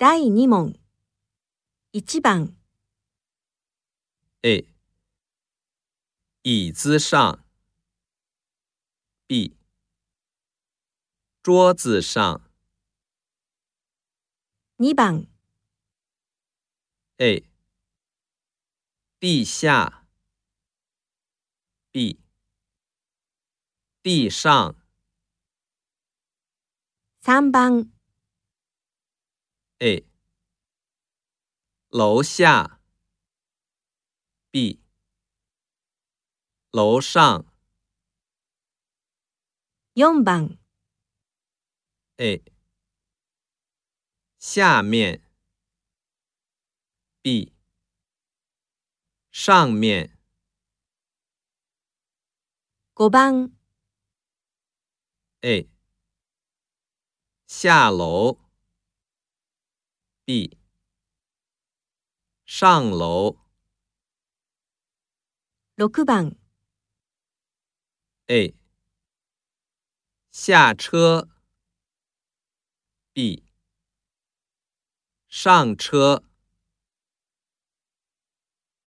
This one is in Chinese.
第二問一、番，A，椅子上，B，桌子上。二、番，A，地下，B，地上。三、番。A，楼下。B，楼上。四番。A，下面。B，上面。五番。A，下楼。B 上楼。六番。A 下车。B 上车。